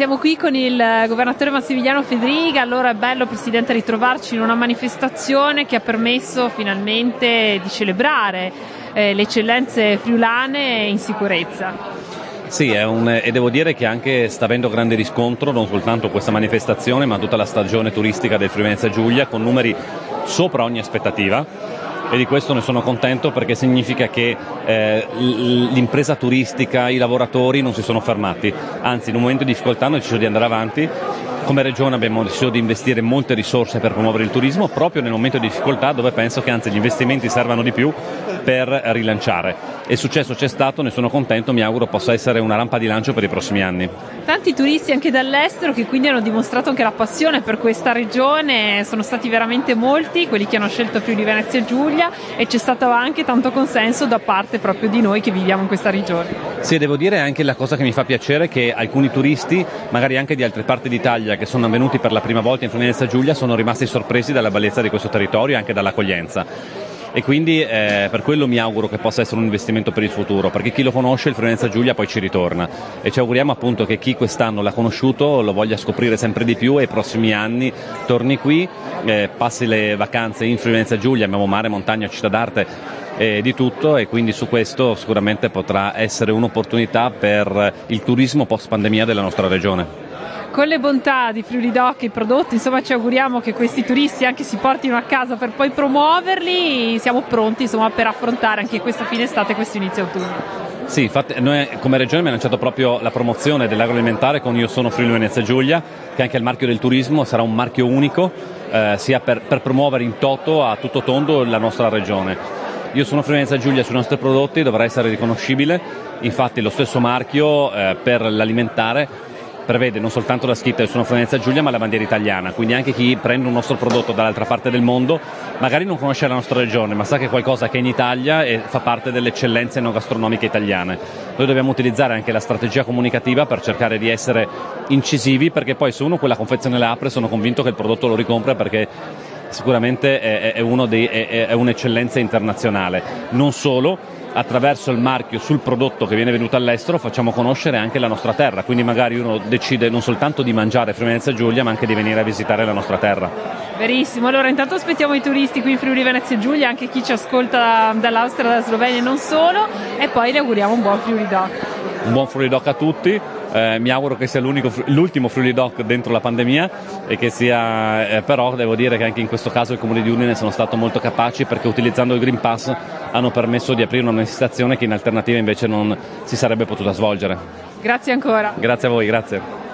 Siamo qui con il governatore Massimiliano Federiga, allora è bello Presidente ritrovarci in una manifestazione che ha permesso finalmente di celebrare eh, le eccellenze friulane in sicurezza. Sì, un, e devo dire che anche sta avendo grande riscontro non soltanto questa manifestazione ma tutta la stagione turistica del Friuli Giulia con numeri sopra ogni aspettativa e di questo ne sono contento perché significa che eh, l'impresa turistica, i lavoratori non si sono fermati, anzi in un momento di difficoltà hanno deciso di andare avanti come regione abbiamo deciso di investire molte risorse per promuovere il turismo proprio nel momento di difficoltà dove penso che anzi gli investimenti servano di più per rilanciare. E successo c'è stato, ne sono contento, mi auguro possa essere una rampa di lancio per i prossimi anni. Tanti turisti anche dall'estero che quindi hanno dimostrato anche la passione per questa regione, sono stati veramente molti quelli che hanno scelto Friuli Venezia Giulia e c'è stato anche tanto consenso da parte proprio di noi che viviamo in questa regione. Sì, devo dire anche la cosa che mi fa piacere che alcuni turisti, magari anche di altre parti d'Italia, che sono venuti per la prima volta in Friuli Giulia, sono rimasti sorpresi dalla bellezza di questo territorio e anche dall'accoglienza e quindi eh, per quello mi auguro che possa essere un investimento per il futuro, perché chi lo conosce il Friulenza Giulia poi ci ritorna. E ci auguriamo appunto che chi quest'anno l'ha conosciuto lo voglia scoprire sempre di più e i prossimi anni torni qui, eh, passi le vacanze in Friulenza Giulia, abbiamo mare, montagna, città d'arte e di tutto e quindi su questo sicuramente potrà essere un'opportunità per il turismo post pandemia della nostra regione con le bontà di Friuli Doc, i prodotti, insomma ci auguriamo che questi turisti anche si portino a casa per poi promuoverli, siamo pronti insomma, per affrontare anche questa fine estate e questo inizio autunno. Sì, infatti noi come regione abbiamo lanciato proprio la promozione dell'agroalimentare con Io sono Friuli Venezia Giulia, che anche il marchio del turismo sarà un marchio unico, eh, sia per, per, promuovere in toto a tutto tondo la nostra regione. Io sono Venezia Giulia sui nostri prodotti, dovrà essere riconoscibile, infatti lo stesso marchio eh, per l'alimentare prevede non soltanto la scritta del suono Florenza Giulia ma la bandiera italiana, quindi anche chi prende un nostro prodotto dall'altra parte del mondo magari non conosce la nostra regione ma sa che è qualcosa che è in Italia e fa parte delle eccellenze non gastronomiche italiane. Noi dobbiamo utilizzare anche la strategia comunicativa per cercare di essere incisivi perché poi se uno quella confezione la apre sono convinto che il prodotto lo ricompra perché sicuramente è, è, dei, è, è un'eccellenza internazionale. Non solo, attraverso il marchio sul prodotto che viene venuto all'estero facciamo conoscere anche la nostra terra, quindi magari uno decide non soltanto di mangiare Friuli Venezia Giulia ma anche di venire a visitare la nostra terra. Verissimo, allora intanto aspettiamo i turisti qui in Friuli Venezia Giulia, anche chi ci ascolta dall'Austria, dalla Slovenia e non solo e poi le auguriamo un buon Friuli Doc. Un buon Friuli Doc a tutti eh, mi auguro che sia l'ultimo Friuli Doc dentro la pandemia e che sia, eh, però devo dire che anche in questo caso il Comune di Udine sono stato molto capaci perché utilizzando il Green Pass hanno permesso di aprire una manifestazione che in alternativa invece non si sarebbe potuta svolgere. Grazie ancora. Grazie a voi, grazie.